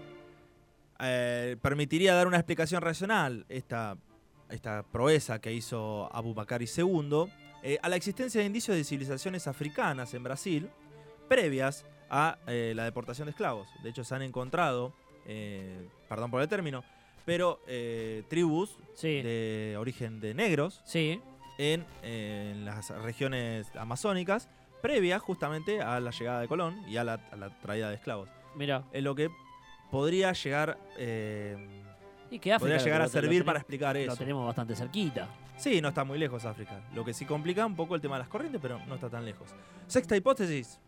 S3: eh, permitiría dar una explicación racional esta, esta proeza que hizo Abu Bakr II eh, a la existencia de indicios de civilizaciones africanas en Brasil previas a eh, la deportación de esclavos. De hecho, se han encontrado, eh, perdón por el término, pero tribus
S2: Sí.
S3: de origen de negros
S2: Sí.
S3: en, en las regiones amazónicas, previa justamente a la llegada de Colón y a la, a la traída de esclavos.
S2: Mira.
S3: En lo que podría llegar,
S2: Y que África
S3: podría
S2: lo-
S3: llegar a
S2: lo- lo
S3: servir para explicar
S2: Lo
S3: eso.
S2: tenemos bastante cerquita.
S3: Sí, no está muy lejos África. Lo que sí complica un poco el tema de las corrientes, pero no está tan lejos. Sexta hipótesis.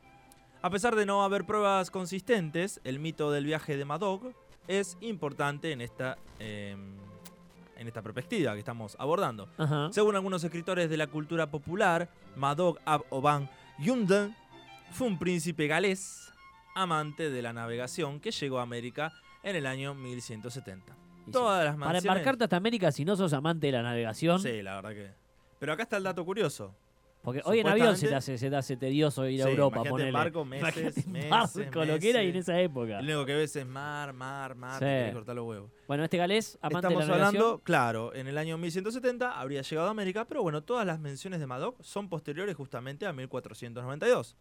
S3: A pesar de no haber pruebas consistentes, el mito del viaje de Madog es importante en esta, eh, en esta perspectiva que estamos abordando.
S2: Ajá.
S3: Según algunos escritores de la cultura popular, Madog Ab Oban Yunden fue un príncipe galés amante de la navegación que llegó a América en el año 1170. Todas las
S2: Para
S3: mansiones...
S2: embarcarte hasta América, si no sos amante de la navegación,
S3: Sí, la verdad que... Pero acá está el dato curioso.
S2: porque hoy en avión se te hace, se te hace tedioso ir a
S3: Sí,
S2: Europa.
S3: imagínate en barco, meses, meses,
S2: barco, lo que era y en esa época.
S3: El único que ves es mar, mar, mar,
S2: Sí.
S3: te querés cortar los huevos.
S2: Bueno, este galés, amante
S3: Estamos
S2: de la navegación.
S3: hablando, claro, en el año 1170 habría llegado a América, pero bueno, todas las menciones de Madoc son posteriores justamente a 1492.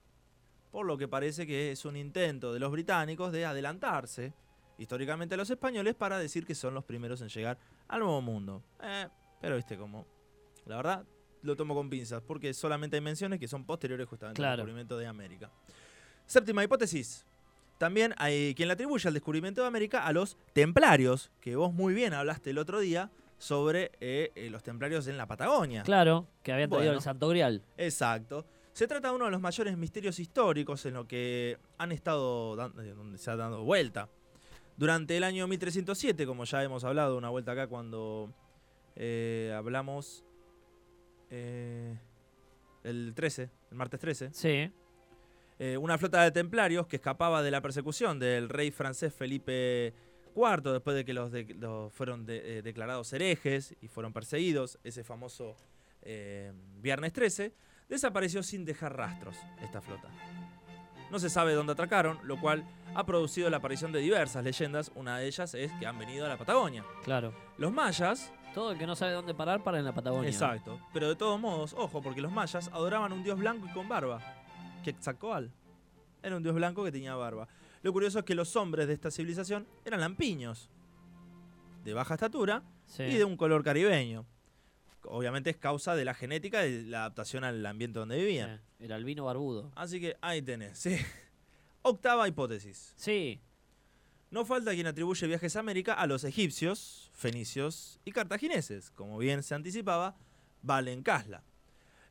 S3: Por lo que parece que es un intento de los británicos de adelantarse históricamente a los españoles para decir que son los primeros en llegar al Nuevo Mundo. Eh, pero viste como, la verdad, lo tomo con pinzas, porque solamente hay menciones que son posteriores justamente al descubrimiento de América. Séptima hipótesis. También hay quien le atribuye el descubrimiento de América a los templarios, que vos muy bien hablaste el otro día sobre eh, eh, los templarios en la Patagonia.
S2: Claro, que habían traído
S3: Bueno.
S2: el Santo Grial.
S3: Exacto. Se trata de uno de los mayores misterios históricos en lo que han estado donde se ha dado vuelta. Durante el año 1307, como ya hemos hablado una vuelta acá cuando eh, hablamos eh, el 13, el martes 13,
S2: Sí.
S3: eh, una flota de templarios que escapaba de la persecución del rey francés Felipe IV después de que los, de- los fueron de- eh, declarados herejes y fueron perseguidos, ese famoso viernes 13, desapareció sin dejar rastros esta flota. No se sabe dónde atracaron, lo cual ha producido la aparición de diversas leyendas, una de ellas es que han venido a la Patagonia.
S2: Claro.
S3: Los mayas
S2: Todo el que no sabe dónde parar para en la Patagonia.
S3: Exacto. Pero de todos modos, ojo, porque los mayas adoraban un dios blanco y con barba. Quetzalcoatl. Era un dios blanco que tenía barba. Lo curioso es que los hombres de esta civilización eran lampiños. De baja estatura
S2: Sí.
S3: y de un color caribeño. Obviamente es causa de la genética y de la adaptación al ambiente donde vivían.
S2: Sí, El albino barbudo.
S3: Así que ahí tenés. sí. Octava hipótesis.
S2: Sí.
S3: No falta quien atribuye viajes a América a los egipcios, fenicios y cartagineses, como bien se anticipaba, Valen Casla.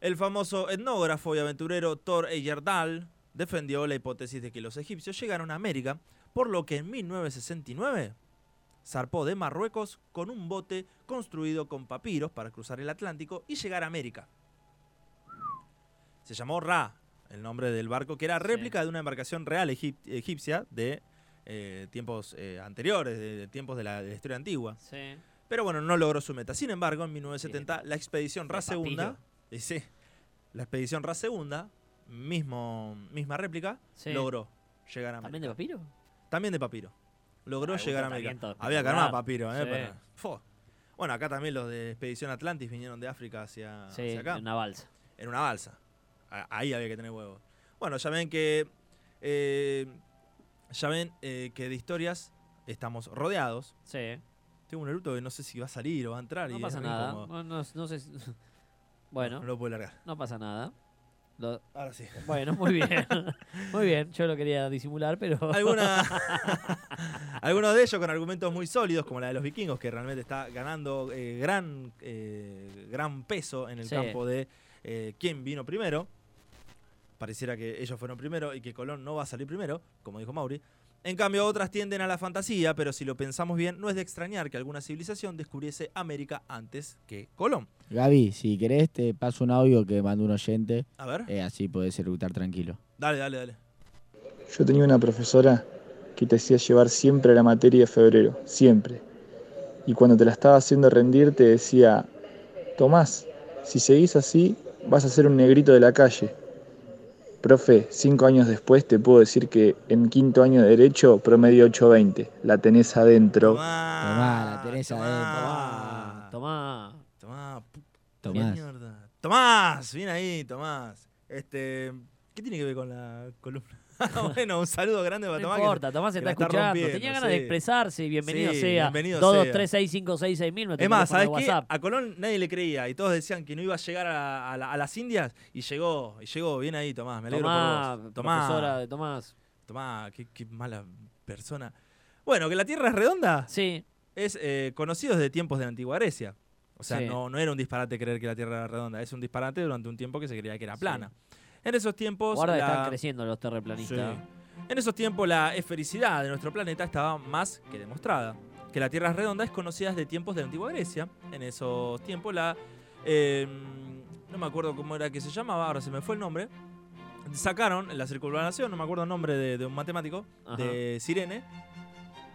S3: El famoso etnógrafo y aventurero Thor Heyerdahl defendió la hipótesis de que los egipcios llegaron a América, por lo que en 1969 zarpó de Marruecos con un bote construido con papiros para cruzar el Atlántico y llegar a América. Se llamó Ra, el nombre del barco, que era
S2: Sí.
S3: réplica de una embarcación real egip- egipcia de eh, tiempos eh, anteriores, de, de tiempos de la, de la historia antigua.
S2: Sí.
S3: Pero bueno, no logró su meta. Sin embargo, en 1970, la expedición Ra Segunda, la expedición Ra Segunda, mismo, misma réplica,
S2: Sí.
S3: logró llegar a América.
S2: ¿También de papiro?
S3: También de papiro. Logró llegar a América. Había que armar papiro, ¿eh?
S2: Sí.
S3: para- Fo. Bueno, acá también los de Expedición Atlantis vinieron de África hacia,
S2: Sí,
S3: hacia acá.
S2: en una balsa.
S3: En una balsa. Ahí había que tener huevos. Bueno, ya ven que. eh, ya ven eh, que de historias estamos rodeados.
S2: Sí.
S3: Tengo un eruto que no sé si va a salir o va a entrar.
S2: No
S3: y
S2: pasa nada.
S3: incómodo.
S2: No, no- no sé si- Bueno,
S3: No, lo puedo largar.
S2: no pasa nada. Lo-
S3: Ahora sí.
S2: Bueno, muy bien. muy bien. Yo lo quería disimular, pero.
S3: Alguna- Algunos de ellos con argumentos muy sólidos, como la de los vikingos, que realmente está ganando eh, gran, eh, gran peso en el
S2: Sí.
S3: campo de eh, quién vino primero. Pareciera que ellos fueron primero y que Colón no va a salir primero, como dijo Mauri. En cambio, otras tienden a la fantasía, pero si lo pensamos bien, no es de extrañar que alguna civilización descubriese América antes que Colón.
S4: Gaby, si querés, te paso un audio que mandó un oyente.
S3: A ver,
S4: eh, así podés eructar tranquilo.
S3: dale, dale, dale.
S5: Yo tenía una profesora que te hacía llevar siempre la materia de febrero, siempre. Y cuando te la estaba haciendo rendir te decía, Tomás, si seguís así, vas a ser un negrito de la calle. Profe, cinco años después te puedo decir que en quinto año de Derecho promedio 820. La tenés adentro.
S3: Tomá,
S4: Tomá, la tenés
S3: tomá,
S2: Tomá.
S3: Tomá, pu-
S4: Tomás.
S3: Tomás, bien ahí, Tomás. Este, ¿qué tiene que ver con la columna? bueno, un saludo grande para
S2: No
S3: Tomás. que-
S2: importa, Tomás está
S3: está
S2: escuchando. Tenía ganas de expresarse bienvenido
S3: Sí,
S2: sea.
S3: bienvenido
S2: 22365666000, nuestro
S3: Es más, ¿sabes qué? A Colón nadie le creía y todos decían que no iba a llegar a, a la- a las Indias y llegó, y llegó bien ahí, Tomás. Me alegro
S2: Tomás,
S3: por vos. Tomás,
S2: profesora de Tomás.
S3: Tomás, qué, qué mala persona. Bueno, que la Tierra es redonda
S2: Sí,
S3: es eh, conocido desde tiempos de la antigua Grecia. O sea,
S2: Sí.
S3: no, no era un disparate creer que la Tierra era redonda, es un disparate durante un tiempo que se creía que era
S2: Sí.
S3: En esos tiempos.
S2: guarda
S3: la-
S2: están creciendo los terraplanistas.
S3: Sí. En esos tiempos la esfericidad de nuestro planeta estaba más que demostrada. Que la Tierra es redonda es conocida desde tiempos de la antigua Grecia. En esos tiempos la... eh, no me acuerdo cómo era que se llamaba, ahora se me fue el nombre. Sacaron la circunvalación, no me acuerdo el nombre de, de un matemático,
S2: Ajá.
S3: de Sirene.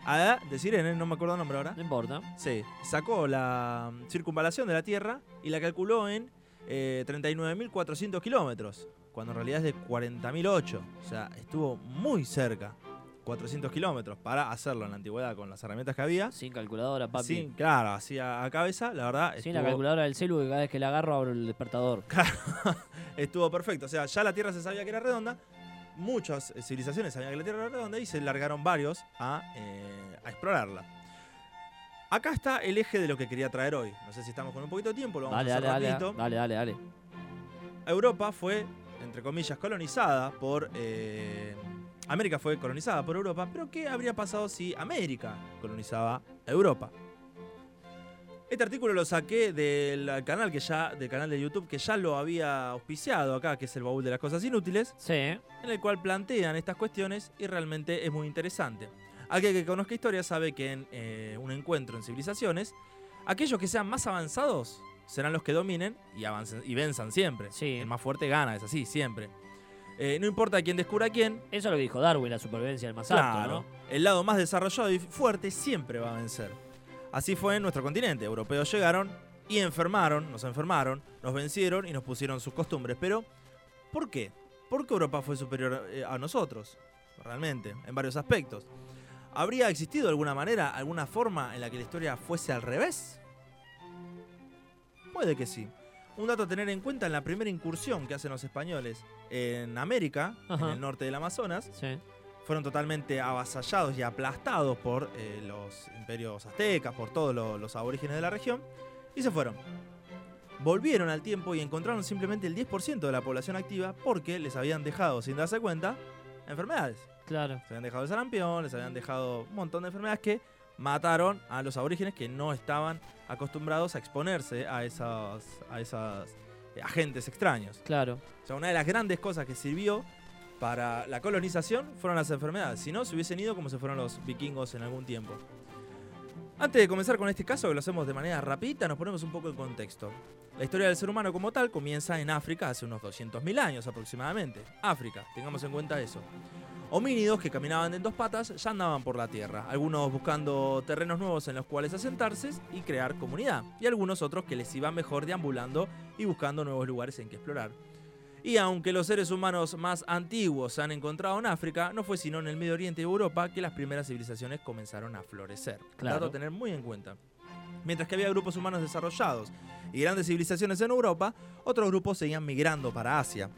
S3: Ah, de Sirene, no me acuerdo el nombre ahora.
S2: No importa.
S3: Sí, sacó la mm, circunvalación de la Tierra y la calculó en eh, 39.400 kilómetros, cuando en realidad es de 40.008. O sea, estuvo muy cerca, 400 kilómetros, para hacerlo en la antigüedad con las herramientas que había.
S2: Sin calculadora, papi.
S3: Sí, claro, así a, cabeza, la verdad,
S2: Sin la calculadora del celu que cada vez que la agarro abro el despertador.
S3: estuvo perfecto. O sea, ya la Tierra se sabía que era redonda, muchas eh, civilizaciones sabían que la Tierra era redonda y se largaron varios a, eh, a explorarla. Acá está el eje de lo que quería traer hoy. No sé si estamos con un poquito de tiempo, lo vamos
S2: Dale,
S3: a hacer
S2: dale,
S3: rapidito.
S2: dale, dale, dale.
S3: Europa fue, entre comillas, colonizada por... eh, América fue colonizada por Europa, pero ¿qué habría pasado si América colonizaba Europa? Este artículo lo saqué del canal, que ya, del canal de YouTube que ya lo había auspiciado acá, que es el baúl de las cosas inútiles,
S2: Sí,
S3: en el cual plantean estas cuestiones y realmente es muy interesante. Aquel que conozca historia sabe que en eh, un encuentro en civilizaciones, aquellos que sean más avanzados serán los que dominen y, avancen, y venzan siempre.
S2: Sí.
S3: El más fuerte gana, es así, siempre. Eh, no importa quién descubra a quién,
S2: eso es lo que dijo Darwin, la supervivencia del más
S3: claro,
S2: ¿no?
S3: el lado más desarrollado y fuerte siempre va a vencer. Así fue en nuestro continente. Europeos llegaron y enfermaron, nos enfermaron, nos vencieron y nos pusieron sus costumbres. Pero, ¿por qué? ¿Por qué Europa fue superior eh, a nosotros? Realmente, en varios aspectos. ¿Habría existido alguna manera, alguna forma en la que la historia fuese al revés? Puede que sí. Un dato a tener en cuenta en la primera incursión que hacen los españoles en América,
S2: Ajá.
S3: en el norte del Amazonas,
S2: Sí.
S3: fueron totalmente avasallados y aplastados por eh, los imperios aztecas, por todos lo- los aborígenes de la región, y se fueron. Volvieron al tiempo y encontraron simplemente el 10% de la población activa porque les habían dejado, sin darse cuenta, enfermedades.
S2: Claro.
S3: Les habían dejado el sarampión, les habían dejado un montón de enfermedades que mataron a los aborígenes que no estaban acostumbrados a exponerse a esos, a esos eh, agentes extraños.
S2: Claro.
S3: O sea, una de las grandes cosas que sirvió para la colonización fueron las enfermedades. Si no, se hubiesen ido como se fueron los vikingos en algún tiempo. Antes de comenzar con este caso, que lo hacemos de manera rapidita, nos ponemos un poco en contexto. La historia del ser humano como tal comienza en África hace unos 200.000 años aproximadamente. África, tengamos en cuenta eso. Homínidos que caminaban en dos patas ya andaban por la tierra, algunos buscando terrenos nuevos en los cuales asentarse y crear comunidad, y algunos otros que les iban mejor deambulando y buscando nuevos lugares en que explorar. Y aunque los seres humanos más antiguos se han encontrado en África, no fue sino en el Medio Oriente y Europa que las primeras civilizaciones comenzaron a florecer.
S2: Claro.
S3: Dato a tener muy en cuenta. Mientras que había grupos humanos desarrollados y grandes civilizaciones en Europa, otros grupos seguían migrando para Asia.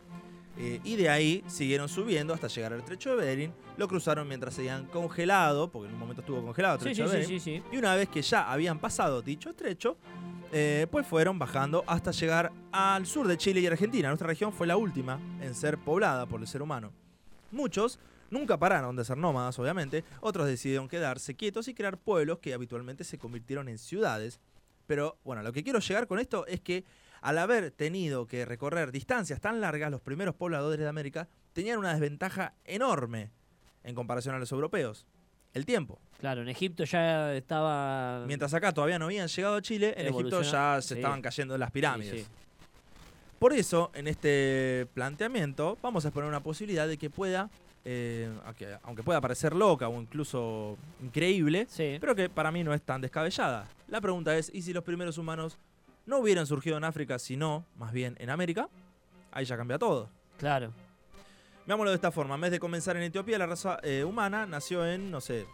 S3: Eh, y de ahí siguieron subiendo hasta llegar al estrecho de Bering, lo cruzaron mientras seguían congelado, porque en un momento estuvo congelado el
S2: sí,
S3: de
S2: sí,
S3: Bering,
S2: sí, sí.
S3: y una vez que ya habían pasado dicho estrecho, eh, pues fueron bajando hasta llegar al sur de Chile y Argentina. Nuestra región fue la última en ser poblada por el ser humano. Muchos nunca pararon de ser nómadas, obviamente, otros decidieron quedarse quietos y crear pueblos que habitualmente se convirtieron en ciudades. Pero bueno, lo que quiero llegar con esto es que al haber tenido que recorrer distancias tan largas, los primeros pobladores de América tenían una desventaja enorme en comparación a los europeos. El tiempo.
S2: Claro, en Egipto ya estaba.
S3: Mientras acá todavía no habían llegado a Chile, en Egipto ya se
S2: Sí.
S3: estaban cayendo las pirámides.
S2: Sí, sí.
S3: Por eso, en este planteamiento, vamos a exponer una posibilidad de que pueda, eh, aunque, pueda parecer loca o incluso increíble,
S2: Sí.
S3: pero que para mí no es tan descabellada. La pregunta es, ¿y si los primeros humanos no hubieran surgido en África, sino más bien en América? Ahí ya cambia todo.
S2: Claro.
S3: Veámoslo de esta forma. En vez de comenzar en Etiopía, la raza eh, humana nació en, no sé,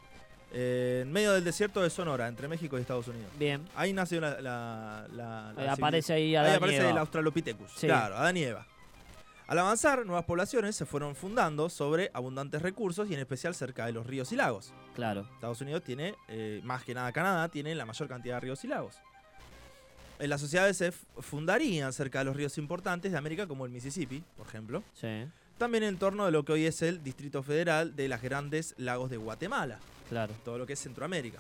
S3: eh, en medio del desierto de Sonora, entre México y Estados Unidos.
S2: Bien.
S3: Ahí nació la... la- la- la
S2: Ahí aparece ahí
S3: Ahí
S2: Adán
S3: aparece el Australopithecus.
S2: Sí.
S3: Claro, Adán y Eva. Al avanzar, nuevas poblaciones se fueron fundando sobre abundantes recursos y en especial cerca de los ríos y lagos.
S2: Claro.
S3: Estados Unidos tiene, eh, más que nada Canadá, tiene la mayor cantidad de ríos y lagos. En las sociedades se fundarían cerca de los ríos importantes de América, como el Mississippi, por ejemplo.
S2: Sí.
S3: También en torno de lo que hoy es el Distrito Federal de las grandes lagos de Guatemala
S2: Claro.
S3: todo lo que es Centroamérica.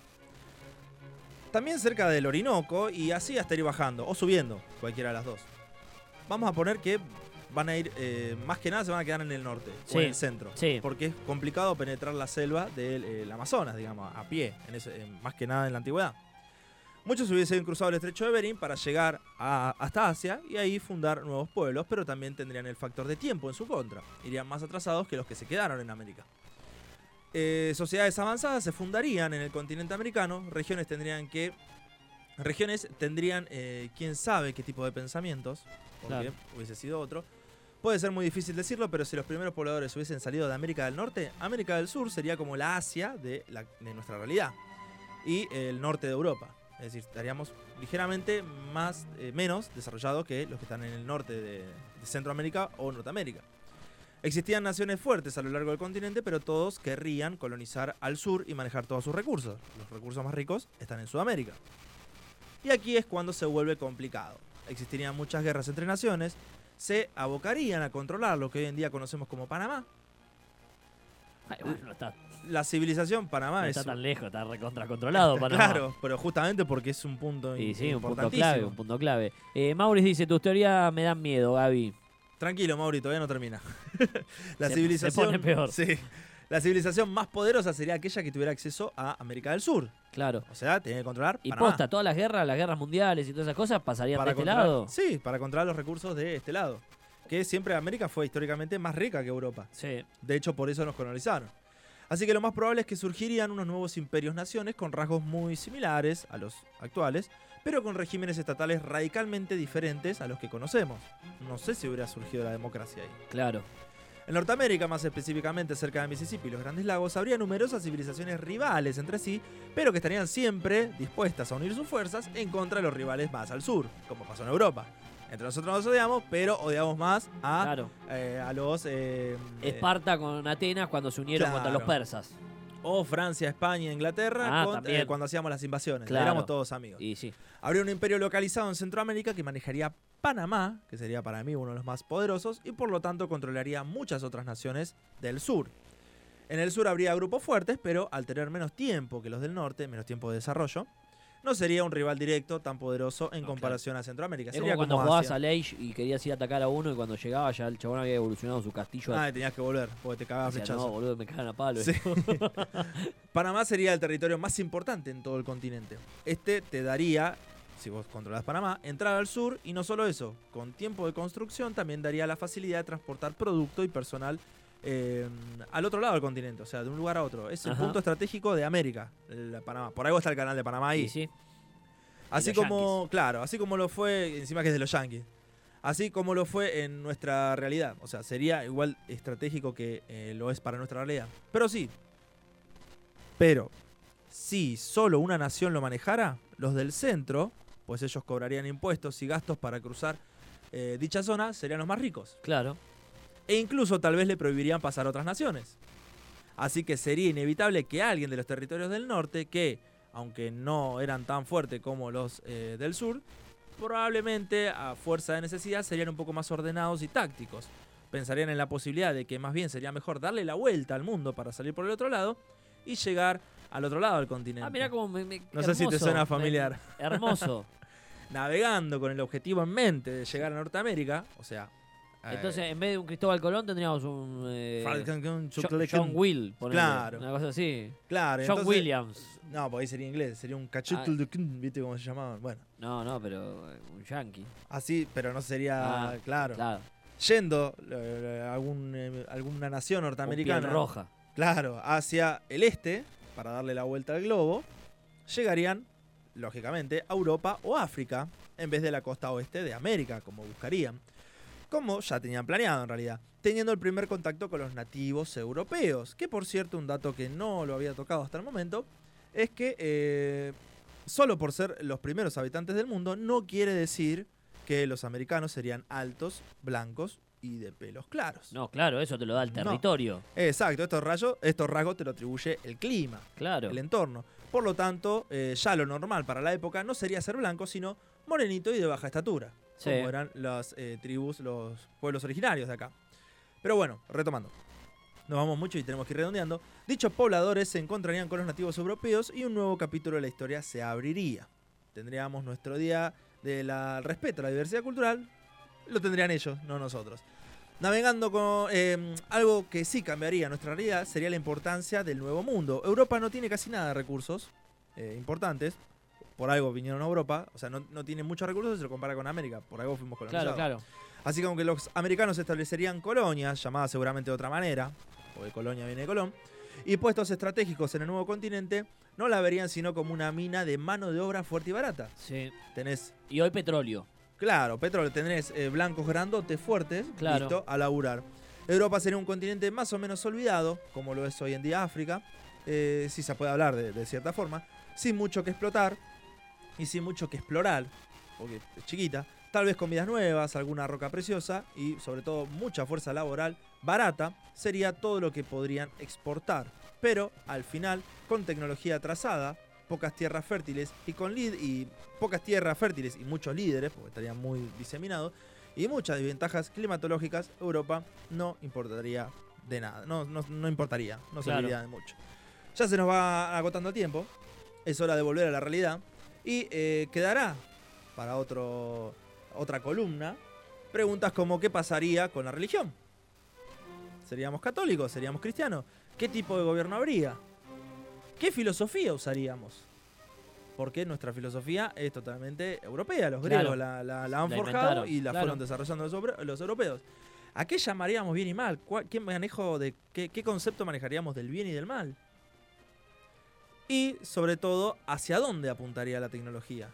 S3: También cerca del Orinoco y así hasta ir bajando o subiendo, cualquiera de las dos. Vamos a poner que van a ir, eh, más que nada se van a quedar en el norte
S2: Sí,
S3: o en el centro.
S2: sí.
S3: Porque es complicado penetrar la selva del eh, Amazonas, digamos, a pie, en ese- más que nada en la antigüedad. Muchos hubiesen cruzado el estrecho de Bering para llegar a- hasta Asia y ahí fundar nuevos pueblos, pero también tendrían el factor de tiempo en su contra. Irían más atrasados que los que se quedaron en América. Eh, sociedades avanzadas se fundarían en el continente americano, regiones tendrían que. Regiones tendrían eh, quién sabe qué tipo de pensamientos, porque
S2: Claro.
S3: hubiese sido otro. Puede ser muy difícil decirlo, pero si los primeros pobladores hubiesen salido de América del Norte, América del Sur sería como la Asia de, la- de nuestra realidad. Y el norte de Europa. Es decir, estaríamos ligeramente más, eh, menos desarrollados que los que están en el norte de, Centroamérica o Norteamérica. Existían naciones fuertes a lo largo del continente, pero todos querrían colonizar al sur y manejar todos sus recursos. Los recursos más ricos están en Sudamérica. Y aquí es cuando se vuelve complicado. Existirían muchas guerras entre naciones, se abocarían a controlar lo que hoy en día conocemos como Panamá.
S2: Ay, bueno, no está,
S3: La civilización Panamá
S2: no
S3: es...
S2: está tan lejos, está recontra controlado para
S3: Claro, pero justamente porque es un punto
S2: Y sí, un punto clave, un punto clave. Eh, Maurice dice, tus teorías me dan miedo, Gaby.
S3: Tranquilo, Mauri, todavía no termina. la
S2: Se-
S3: civilización.
S2: se pone peor.
S3: Sí. La civilización más poderosa sería aquella que tuviera acceso a América del Sur.
S2: Claro.
S3: O sea, tenía que controlar
S2: Y
S3: Panamá.
S2: posta, todas las guerras, las guerras mundiales y todas esas cosas pasarían de este lado.
S3: Sí, para controlar los recursos de este lado. Que siempre América fue históricamente más rica que Europa.
S2: Sí.
S3: De hecho, por eso nos colonizaron. Así que lo más probable es que surgirían unos nuevos imperios-naciones con rasgos muy similares a los actuales, pero con regímenes estatales radicalmente diferentes a los que conocemos. No sé si hubiera surgido la democracia ahí.
S2: Claro.
S3: En Norteamérica, más específicamente cerca de Mississippi y los Grandes Lagos, habría numerosas civilizaciones rivales entre sí, pero que estarían siempre dispuestas a unir sus fuerzas en contra de los rivales más al sur, como pasó en Europa. Entre nosotros nos odiamos, pero odiamos más a,
S2: Claro.
S3: eh, a los... eh,
S2: Esparta con Atenas cuando se unieron contra los persas.
S3: o Francia, España, Inglaterra,
S2: Ah,
S3: con- eh, cuando hacíamos las invasiones.
S2: Claro.
S3: Éramos todos amigos.
S2: Y sí.
S3: Habría un imperio localizado en Centroamérica que manejaría Panamá, que sería para mí uno de los más poderosos, y por lo tanto controlaría muchas otras naciones del sur. En el sur habría grupos fuertes, pero al tener menos tiempo que los del norte, menos tiempo de desarrollo, no sería un rival directo tan poderoso en
S2: No,
S3: comparación a Centroamérica.
S2: Es
S3: Sería
S2: como cuando
S3: como
S2: jugabas
S3: Asia.
S2: a Age y querías ir a atacar a uno y cuando llegaba ya el chabón había evolucionado su castillo.
S3: Ah, tenías que volver, porque te cagabas
S2: Decía, no, boludo, me cagan a palo.
S3: Sí. Panamá sería el territorio más importante en todo el continente. Este te daría, si vos controlas Panamá, entrada al sur y no solo eso, con tiempo de construcción también daría la facilidad de transportar producto y personal eh, al otro lado del continente, o sea, de un lugar a otro. Es el
S2: Ajá.
S3: punto estratégico de América, la Panamá. Por algo está el canal de Panamá ahí.
S2: Y sí.
S3: Así como, claro, así como lo fue, encima que es de los Yankees. Así como lo fue en nuestra realidad. O sea, sería igual estratégico que eh, lo es para nuestra realidad. Pero sí. Pero, si solo una nación lo manejara, los del centro, pues ellos cobrarían impuestos y gastos para cruzar eh, dicha zona, serían los más ricos.
S2: Claro.
S3: E incluso tal vez le prohibirían pasar a otras naciones. Así que sería inevitable que alguien de los territorios del norte, que aunque no eran tan fuertes como los eh, del sur, probablemente a fuerza de necesidad serían un poco más ordenados y tácticos. Pensarían en la posibilidad de que más bien sería mejor darle la vuelta al mundo para salir por el otro lado y llegar al otro lado del continente.
S2: Ah, mira cómo me, me-
S3: No sé si te suena
S2: me-
S3: familiar.
S2: Hermoso.
S3: Navegando con el objetivo en mente de llegar a Norteamérica, o sea... eh,
S2: Entonces, en vez de un Cristóbal Colón, tendríamos un. eh,
S3: Falcon,
S2: Jo-
S3: Chocolate-
S2: John Will, ponele,
S3: Claro.
S2: Una cosa así.
S3: Claro,
S2: John
S3: entonces-
S2: Williams.
S3: No, porque ahí sería inglés, sería un de kun, ¿viste cómo se llamaban? Bueno,
S2: No, no, pero eh, un yankee.
S3: así, pero no sería,
S2: Ah,
S3: claro.
S2: Claro.
S3: Yendo eh, a algún, eh, alguna nación norteamericana,
S2: piel roja.
S3: claro, hacia el este, para darle la vuelta al globo, llegarían, lógicamente, a Europa o África, en vez de la costa oeste de América, como buscarían. Como ya tenían planeado en realidad, teniendo el primer contacto con los nativos europeos, que por cierto, un dato que no lo había tocado hasta el momento, es que eh, solo por ser los primeros habitantes del mundo no quiere decir que los americanos serían altos, blancos y de pelos claros.
S2: No, claro, eso te lo da el
S3: No.
S2: territorio.
S3: Exacto, estos, rayos, estos rasgos te lo atribuye el clima,
S2: Claro.
S3: el entorno. Por lo tanto, eh, ya lo normal para la época no sería ser blanco, sino morenito y de baja estatura,
S2: Sí.
S3: como eran las eh, tribus, los pueblos originarios de acá. Pero bueno, retomando. Nos vamos mucho y tenemos que ir redondeando. Dichos pobladores se encontrarían con los nativos europeos y un nuevo capítulo de la historia se abriría. Tendríamos nuestro día del respeto a la diversidad cultural. Lo tendrían ellos, no nosotros. Navegando con eh, algo que sí cambiaría nuestra realidad sería la importancia del nuevo mundo. Europa no tiene casi nada de recursos eh, importantes. Por algo vinieron a Europa. O sea, no, no tiene muchos recursos si se lo compara con América. Por algo fuimos colonizados.
S2: Claro, claro.
S3: Así que aunque los americanos establecerían colonias, llamadas seguramente de otra manera, porque colonia viene de Colón, y puestos estratégicos en el nuevo continente, no la verían sino como una mina de mano de obra fuerte y barata.
S2: Sí.
S3: Tenés,
S2: Y hoy petróleo.
S3: claro, petróleo, tenés eh, blancos grandotes fuertes,
S2: Claro.
S3: listo, a laburar. Europa sería un continente más o menos olvidado, como lo es hoy en día África, eh, si se puede hablar de, de cierta forma, sin mucho que explotar y sin mucho que explorar, porque es chiquita, tal vez con vidas nuevas, alguna roca preciosa y sobre todo mucha fuerza laboral barata, sería todo lo que podrían exportar. Pero al final, con tecnología atrasada, pocas tierras fértiles y con lid y pocas tierras fértiles y muchos líderes, porque estarían muy diseminados, y muchas desventajas climatológicas, Europa no importaría de nada, no, no, no importaría, no
S2: Claro.
S3: serviría de mucho. Ya se nos va agotando el tiempo, es hora de volver a la realidad y eh, quedará para otro, otra columna preguntas como ¿qué pasaría con la religión? ¿Seríamos católicos? ¿Seríamos cristianos? ¿Qué tipo de gobierno habría? ¿Qué filosofía usaríamos? Porque nuestra filosofía es totalmente europea. Los
S2: Claro.
S3: griegos la, la- la han
S2: La
S3: forjado y la
S2: claro.
S3: fueron desarrollando los, los europeos. ¿A qué llamaríamos bien y mal? ¿Cuál- ¿Qué manejo de qué, qué concepto manejaríamos del bien y del mal? Y sobre todo, ¿hacia dónde apuntaría la tecnología?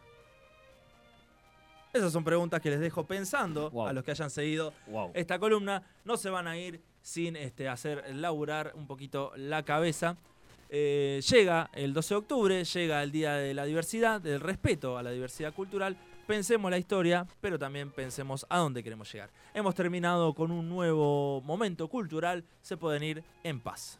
S3: Esas son preguntas que les dejo pensando
S2: Wow.
S3: a los que hayan seguido
S2: Wow.
S3: esta columna. No se van a ir sin este, hacer laburar un poquito la cabeza. Eh, llega el 12 de octubre, llega el Día de la Diversidad, del respeto a la diversidad cultural. Pensemos la historia, pero también pensemos a dónde queremos llegar. Hemos terminado con un nuevo momento cultural. Se pueden ir en paz.